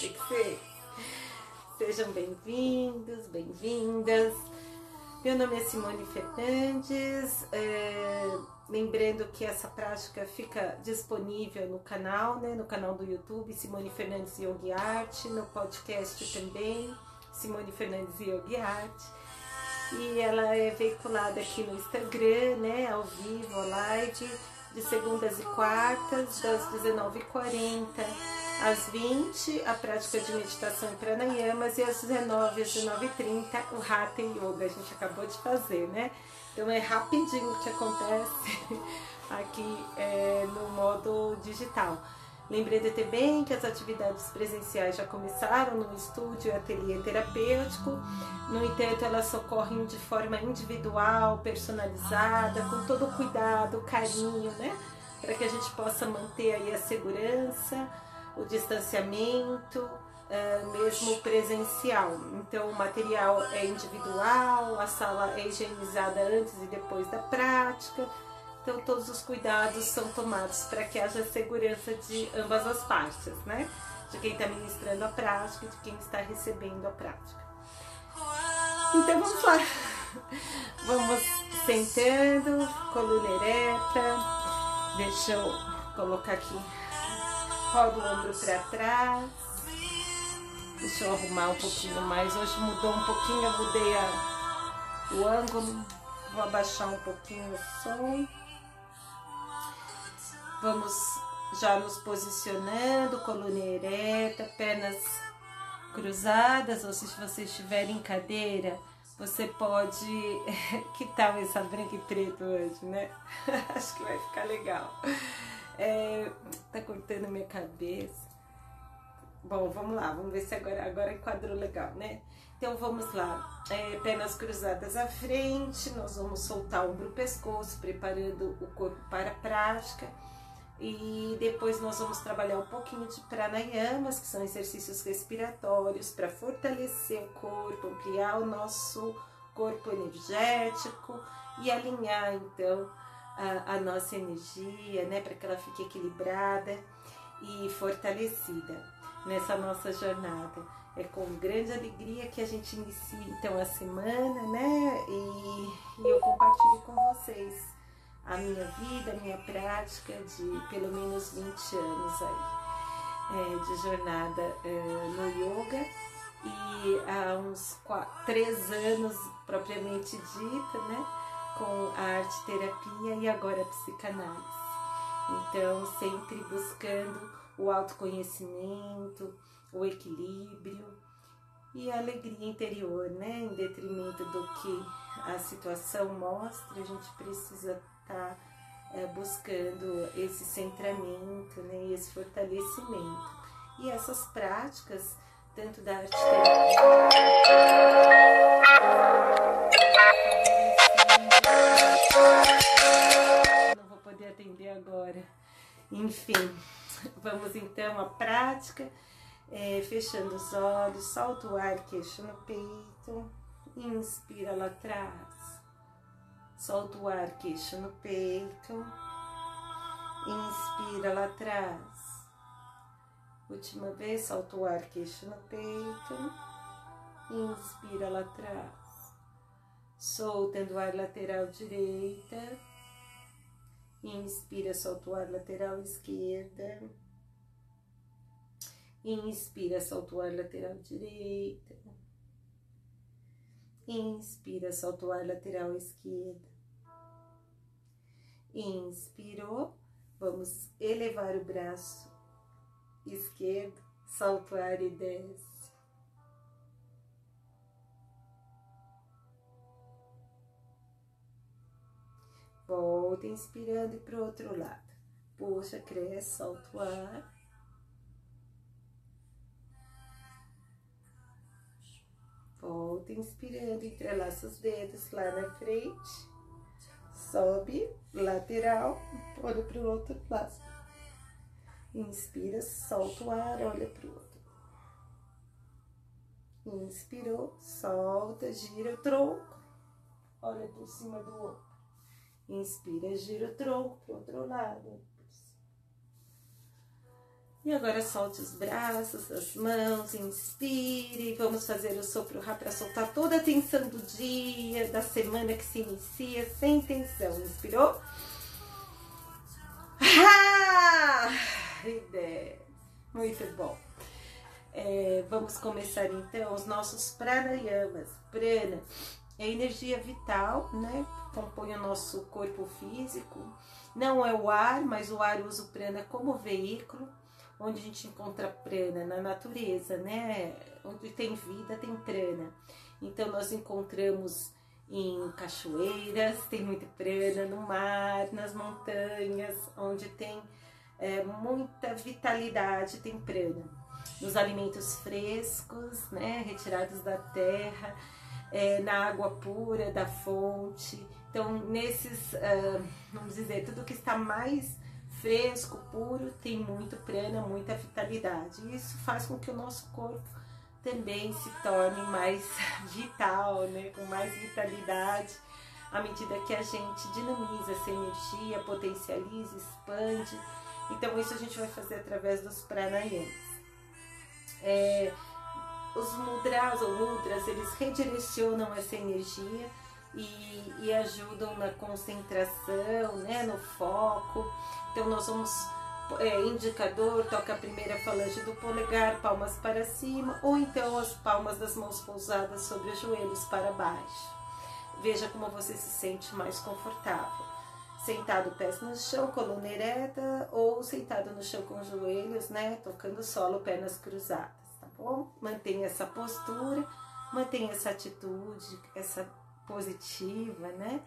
Tem que ser. Sejam bem-vindos, bem-vindas. Meu nome é Simone Fernandes. É, lembrando que essa prática fica disponível no canal, né? No canal do YouTube, Simone Fernandes Yogi Art, no podcast também, Simone Fernandes Yogi Art. E ela é veiculada aqui no Instagram, né? Ao vivo, live, de segundas e quartas, das 19h40 às 20 a prática de meditação em pranayamas e às 19 às 19h30 o Hatha Yoga, a gente acabou de fazer, né? Então é rapidinho o que acontece aqui é, no modo digital. Lembrei bem que as atividades presenciais já começaram no estúdio e ateliê terapêutico, no entanto, elas ocorrem de forma individual, personalizada, com todo o cuidado, carinho, né? Para que a gente possa manter aí a segurança, o distanciamento, é, mesmo presencial. Então, o material é individual, a sala é higienizada antes e depois da prática. Então, todos os cuidados são tomados para que haja segurança de ambas as partes, né? De quem está ministrando a prática e de quem está recebendo a prática. Então, vamos lá. Vamos sentando, coluna ereta. Deixa eu colocar aqui. Roda o ombro para trás Deixa eu arrumar um pouquinho mais. Hoje mudou um pouquinho, eu mudei a, o ângulo. Vou abaixar um pouquinho o som. Vamos já nos posicionando, coluna ereta, pernas cruzadas, ou se você estiver em cadeira, você pode. que tal essa branca e preto hoje, né? Acho que vai ficar legal. É, tá cortando minha cabeça. Bom, vamos lá, vamos ver se agora, agora enquadrou legal, né? Então vamos lá, é, pernas cruzadas à frente, nós vamos soltar o ombro pescoço, preparando o corpo para a prática. E depois nós vamos trabalhar um pouquinho de pranayamas, que são exercícios respiratórios para fortalecer o corpo, ampliar o nosso corpo energético e alinhar então a, a nossa energia, né, para que ela fique equilibrada e fortalecida nessa nossa jornada. É com grande alegria que a gente inicia então a semana, né? E, e eu compartilho com vocês a minha vida, a minha prática de pelo menos 20 anos aí é, de jornada é, no yoga e há uns quatro, três anos propriamente dita, né? Com a arte terapia e agora a psicanálise. Então, sempre buscando o autoconhecimento, o equilíbrio e a alegria interior, né? Em detrimento do que a situação mostra, a gente precisa estar tá, é, buscando esse centramento, né? Esse fortalecimento. E essas práticas, tanto da arte não vou poder atender agora. Enfim, Vamos então à prática, é, fechando os olhos, solta o ar, queixo no peito, inspira lá atrás, solta o ar, queixo no peito, inspira lá atrás, última vez, solta o ar, queixo no peito, inspira lá atrás, soltando o ar lateral direita, Inspira, solta o ar lateral esquerda. Inspira, solta o ar lateral direita. Inspira, solta o ar lateral esquerda. Inspirou. Vamos elevar o braço esquerdo, solta o ar e desce. Volta inspirando e para o outro lado. Puxa, cresce, solta o ar. Volta inspirando, entrelaça os dedos lá na frente. Sobe, lateral, olha para o outro lado. Inspira, solta o ar, olha para o outro. Inspirou, solta, gira o tronco, olha por cima do outro. Inspira, gira o tronco para o outro lado. E agora solte os braços, as mãos, inspire. Vamos fazer o sopro Rá para soltar toda a tensão do dia, da semana que se inicia, sem tensão. Inspirou? Ah! Muito bom. É, vamos começar então os nossos pranayamas. Prana é energia vital, né? Compõe o nosso corpo físico. Não é o ar, mas o ar usa o prana como veículo onde a gente encontra prana na natureza, né? Onde tem vida, tem prana. Então nós encontramos em cachoeiras, tem muita prana, no mar, nas montanhas, onde tem é, muita vitalidade, tem prana. Nos alimentos frescos, né, retirados da terra, é, na água pura da fonte. Então, nesses, uh, vamos dizer, tudo que está mais fresco, puro, tem muito prana, muita vitalidade. Isso faz com que o nosso corpo também se torne mais vital, né? com mais vitalidade, à medida que a gente dinamiza essa energia, potencializa, expande. Então, isso a gente vai fazer através dos pranayamas. É, os mudras ou mudras, eles redirecionam essa energia e, e ajudam na concentração, né, no foco. Então nós vamos é, indicador, toca a primeira falange do polegar, palmas para cima, ou então as palmas das mãos pousadas sobre os joelhos para baixo. Veja como você se sente mais confortável. Sentado, pés no chão, coluna ereta, ou sentado no chão com os joelhos, né? Tocando solo, pernas cruzadas, Mantenha essa postura, mantenha essa atitude, essa positiva, né?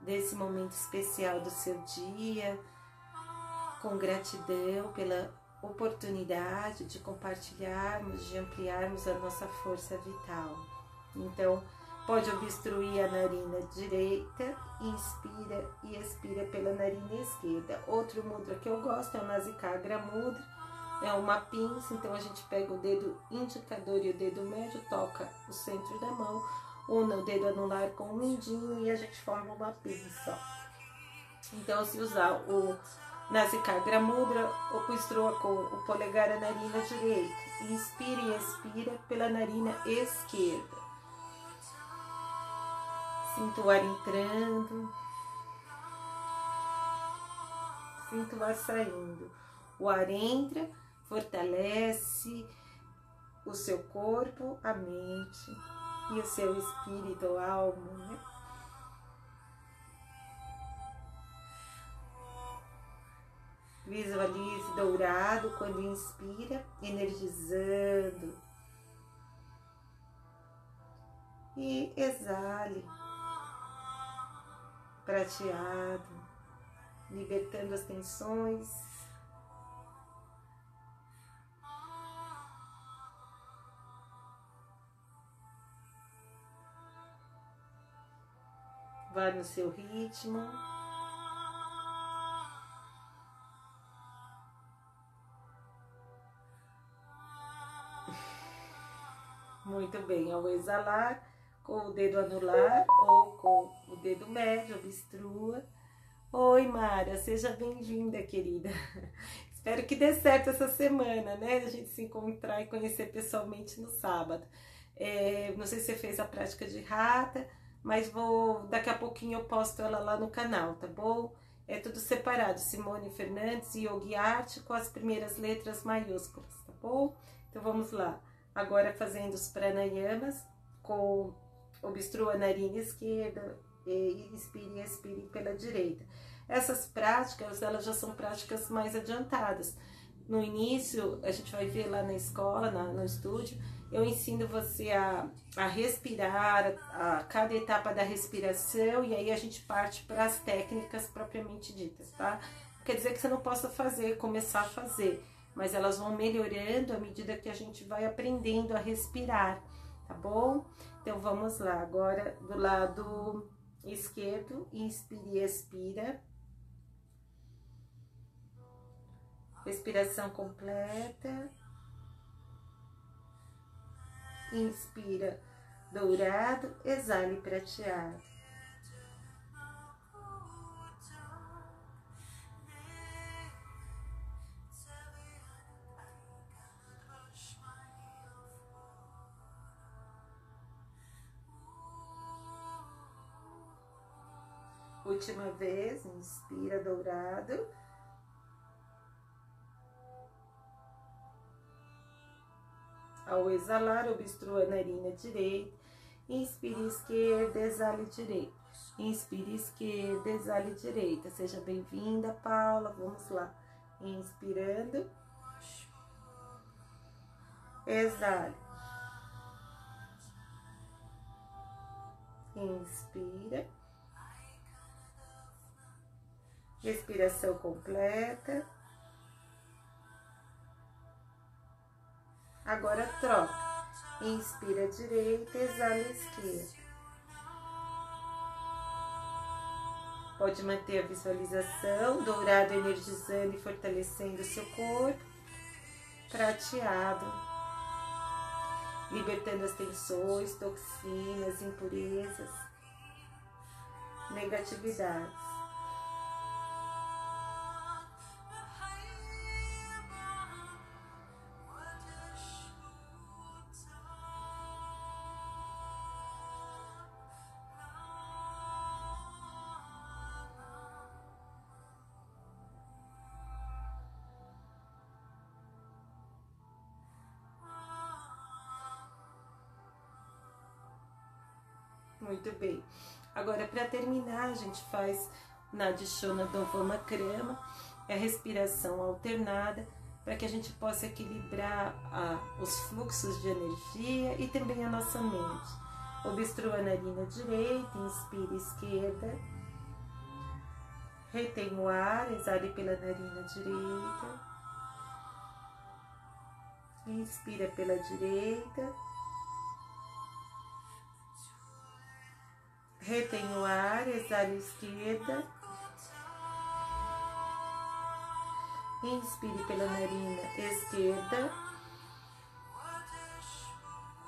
Desse momento especial do seu dia, com gratidão pela oportunidade de compartilharmos, de ampliarmos a nossa força vital. Então, pode obstruir a narina direita, inspira e expira pela narina esquerda. Outro mudra que eu gosto é o Nasikagra Mudra, é uma pinça, então a gente pega o dedo indicador e o dedo médio, toca o centro da mão, une o dedo anular com o mindinho e a gente forma uma pinça. Então, se usar o Nasikagra Mudra, obstrua com o polegar a narina direita. Inspira e expira pela narina esquerda. Sinto o ar entrando. Sinto o ar saindo. O ar entra, fortalece o seu corpo, a mente e o seu espírito, a alma, né? Visualize dourado quando inspira, energizando. E exale, prateado, libertando as tensões. Vá no seu ritmo. Muito bem, ao exalar, com o dedo anular ou com o dedo médio, obstrua. Oi, Mara, seja bem-vinda, querida. Espero que dê certo essa semana, né? A gente se encontrar e conhecer pessoalmente no sábado. É, não sei se você fez a prática de rata, mas vou daqui a pouquinho eu posto ela lá no canal, tá bom? É tudo separado, Simone Fernandes e Yogi Art com as primeiras letras maiúsculas, tá bom? Então vamos lá. Agora fazendo os pranayamas com obstrua a narina esquerda e inspire e expire pela direita. Essas práticas, elas já são práticas mais adiantadas. No início, a gente vai ver lá na escola, na, no estúdio, eu ensino você a, a respirar, a, cada etapa da respiração, e aí a gente parte para as técnicas propriamente ditas, tá? Quer dizer que você não possa fazer, começar a fazer mas elas vão melhorando à medida que a gente vai aprendendo a respirar, tá bom? Então vamos lá, agora do lado esquerdo, inspire e expira. Respiração completa. Inspira dourado, exale prateado. Última vez, inspira dourado. Ao exalar, obstrua a narina direita. Inspire esquerda, exale direita. Inspire esquerda, exale direita. Seja bem-vinda, Paula. Vamos lá. Inspirando. Exale. Inspira. Respiração completa. Agora troca. Inspira direita, exala esquerda. Pode manter a visualização, dourado energizando e fortalecendo o seu corpo. Prateado, libertando as tensões, toxinas, impurezas, negatividades. Muito bem. Agora, para terminar, a gente faz na Dishona Dovama Krama, é a respiração alternada, para que a gente possa equilibrar os fluxos de energia e também a nossa mente. Obstrua a narina direita, inspira esquerda, retém o ar, exale pela narina direita, inspira pela direita, Retém o ar, exala a esquerda. Inspire pela narina esquerda.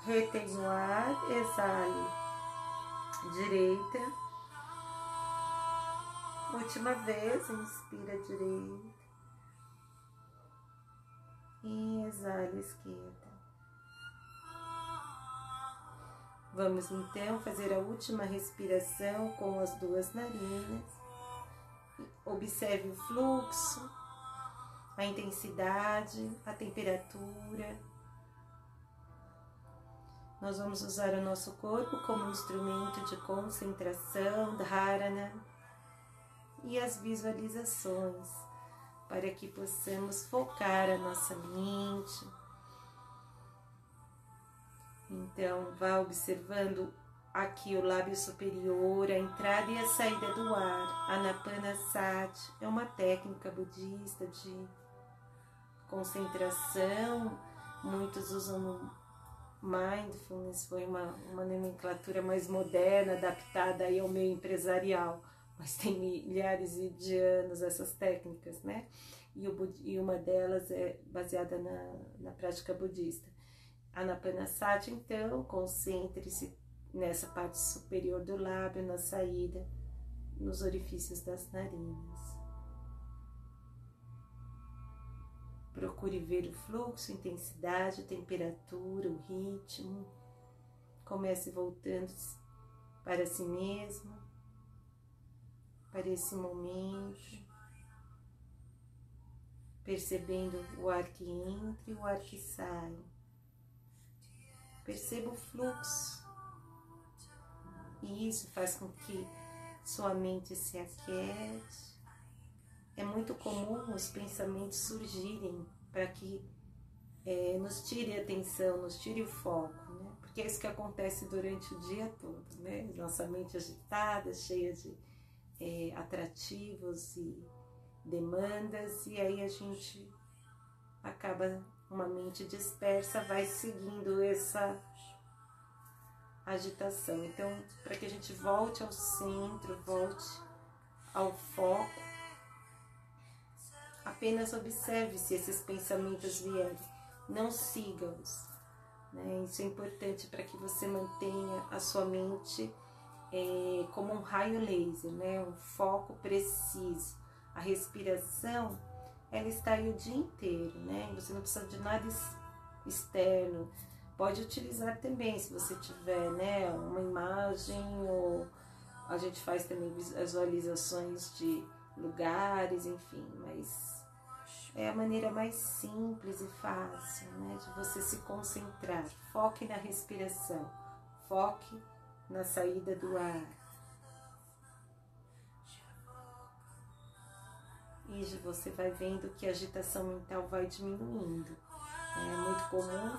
Retém o ar, exale direita. Última vez, inspira direita. E exala esquerda. Vamos então fazer a última respiração com as duas narinas. Observe o fluxo, a intensidade, a temperatura. Nós vamos usar o nosso corpo como instrumento de concentração, dharana e as visualizações, para que possamos focar a nossa mente então, vá observando aqui o lábio superior, a entrada e a saída do ar. Anapanasati é uma técnica budista de concentração. Muitos usam mindfulness, foi uma, uma nomenclatura mais moderna, adaptada aí ao meio empresarial, mas tem milhares de anos essas técnicas, né? E, o, e uma delas é baseada na, na prática budista. Anapanasati, então, concentre-se nessa parte superior do lábio, na saída, nos orifícios das narinas. Procure ver o fluxo, intensidade, temperatura, o ritmo. Comece voltando para si mesmo, para esse momento, percebendo o ar que entra e o ar que sai. Perceba o fluxo. E isso faz com que sua mente se aquiete. É muito comum os pensamentos surgirem para que é, nos tire a atenção, nos tire o foco, né? Porque é isso que acontece durante o dia todo, né? Nossa mente agitada, cheia de é, atrativos e demandas, e aí a gente acaba uma mente dispersa vai seguindo essa agitação. Então, para que a gente volte ao centro, volte ao foco, apenas observe se esses pensamentos vierem, não siga-os. Né? Isso é importante para que você mantenha a sua mente é, como um raio laser, né? um foco preciso. A respiração ela está aí o dia inteiro, né? Você não precisa de nada externo. Pode utilizar também, se você tiver, né, uma imagem ou a gente faz também visualizações de lugares, enfim, mas é a maneira mais simples e fácil né, de você se concentrar. Foque na respiração, foque na saída do ar. E você vai vendo que a agitação mental vai diminuindo. É muito comum,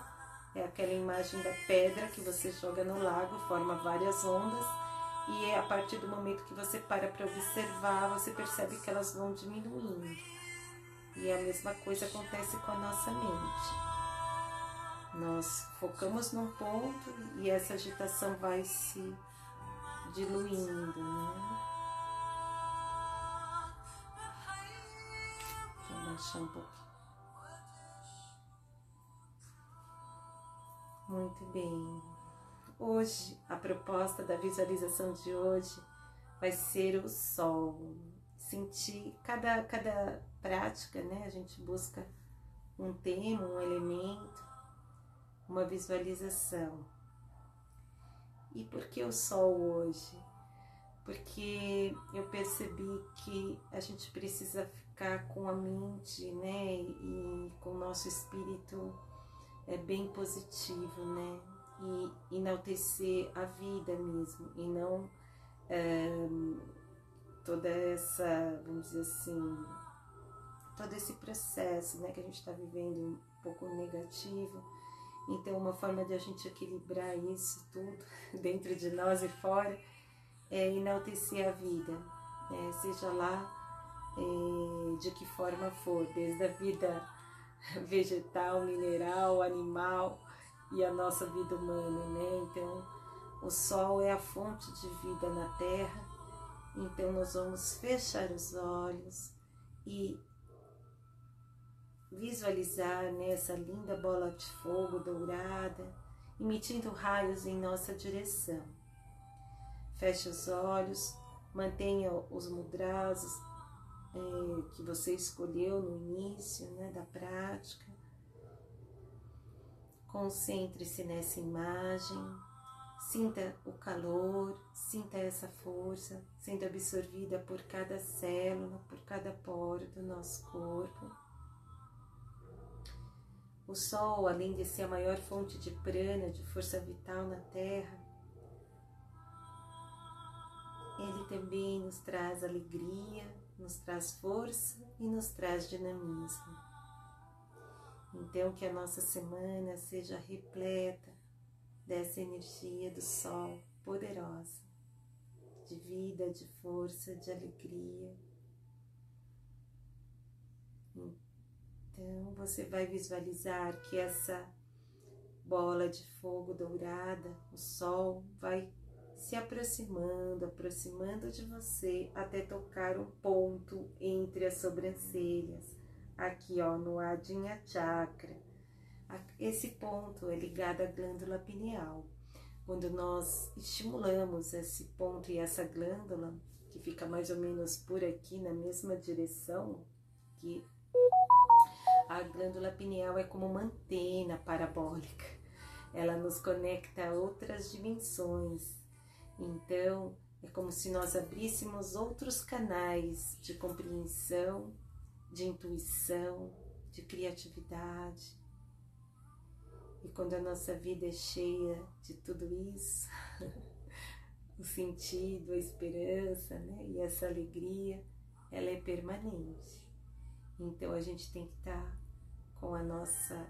é aquela imagem da pedra que você joga no lago, forma várias ondas, e é a partir do momento que você para para observar, você percebe que elas vão diminuindo. E a mesma coisa acontece com a nossa mente. Nós focamos num ponto e essa agitação vai se diluindo, né? Baixar um pouquinho. Muito bem. Hoje, a proposta da visualização de hoje vai ser o sol. Sentir cada, cada prática, né? A gente busca um tema, um elemento, uma visualização. E por que o sol hoje? Porque eu percebi que a gente precisa ficar com a mente, né? E com o nosso espírito é bem positivo, né? E enaltecer a vida mesmo, e não é, toda essa, vamos dizer assim, todo esse processo né, que a gente está vivendo um pouco negativo. Então, uma forma de a gente equilibrar isso tudo dentro de nós e fora é enaltecer a vida, né? seja lá é, de que forma for, desde a vida vegetal, mineral, animal e a nossa vida humana, né? Então, o sol é a fonte de vida na Terra, então nós vamos fechar os olhos e visualizar nessa né, linda bola de fogo dourada, emitindo raios em nossa direção. Feche os olhos, mantenha os mudras é, que você escolheu no início né, da prática. Concentre-se nessa imagem, sinta o calor, sinta essa força sendo absorvida por cada célula, por cada poro do nosso corpo. O Sol, além de ser a maior fonte de prana, de força vital na Terra, ele também nos traz alegria, nos traz força e nos traz dinamismo. Então, que a nossa semana seja repleta dessa energia do Sol poderosa, de vida, de força, de alegria. Então, você vai visualizar que essa bola de fogo dourada, o Sol, vai se aproximando, aproximando de você até tocar um ponto entre as sobrancelhas, aqui ó, no Adinha Chakra. Esse ponto é ligado à glândula pineal. Quando nós estimulamos esse ponto e essa glândula, que fica mais ou menos por aqui na mesma direção, que a glândula pineal é como uma antena parabólica. Ela nos conecta a outras dimensões, então, é como se nós abríssemos outros canais de compreensão, de intuição, de criatividade. E quando a nossa vida é cheia de tudo isso, o sentido, a esperança né? e essa alegria, ela é permanente. Então a gente tem que estar com a nossa,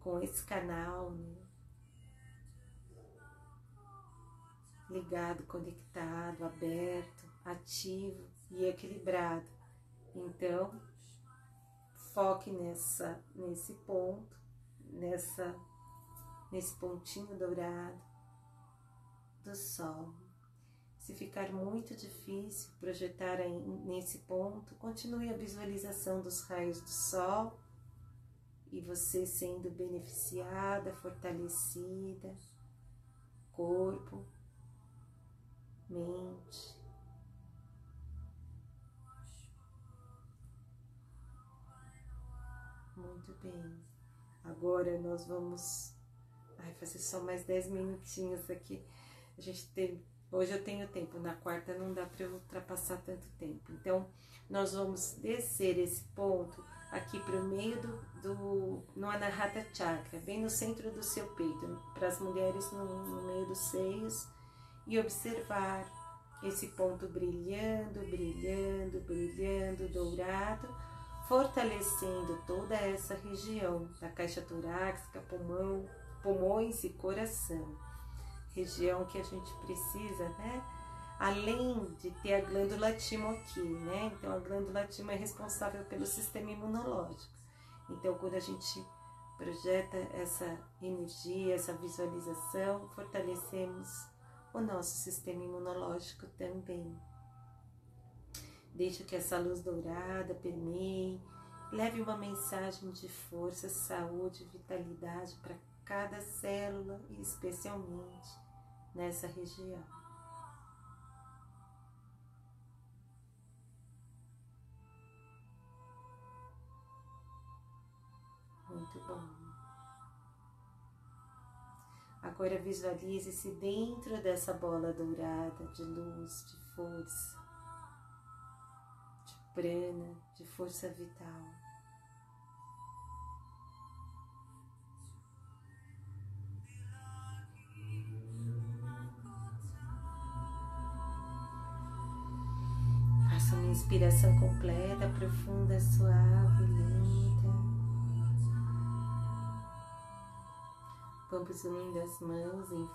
com esse canal, né? Ligado, conectado, aberto, ativo e equilibrado. Então, foque nessa nesse ponto, nessa nesse pontinho dourado do sol. Se ficar muito difícil projetar nesse ponto, continue a visualização dos raios do sol e você sendo beneficiada, fortalecida, corpo, mente. Muito bem. Agora nós vamos ai, fazer só mais 10 minutinhos aqui. A gente ter, Hoje eu tenho tempo, na quarta não dá para eu ultrapassar tanto tempo. Então, nós vamos descer esse ponto aqui para o meio do, do no Anahata Chakra, bem no centro do seu peito, para as mulheres no, no meio dos seios, e observar esse ponto brilhando, brilhando, brilhando, dourado, fortalecendo toda essa região da caixa torácica, pulmão, pulmões e coração região que a gente precisa, né? Além de ter a glândula timo aqui, né? Então a glândula timo é responsável pelo sistema imunológico. Então quando a gente projeta essa energia, essa visualização, fortalecemos o nosso sistema imunológico também. Deixa que essa luz dourada permeie, leve uma mensagem de força, saúde, vitalidade para cada célula e especialmente nessa região. Agora visualize-se dentro dessa bola dourada de luz, de força, de prana, de força vital. Faça uma inspiração completa, profunda, suave, lenta. Vamos unindo as mãos em.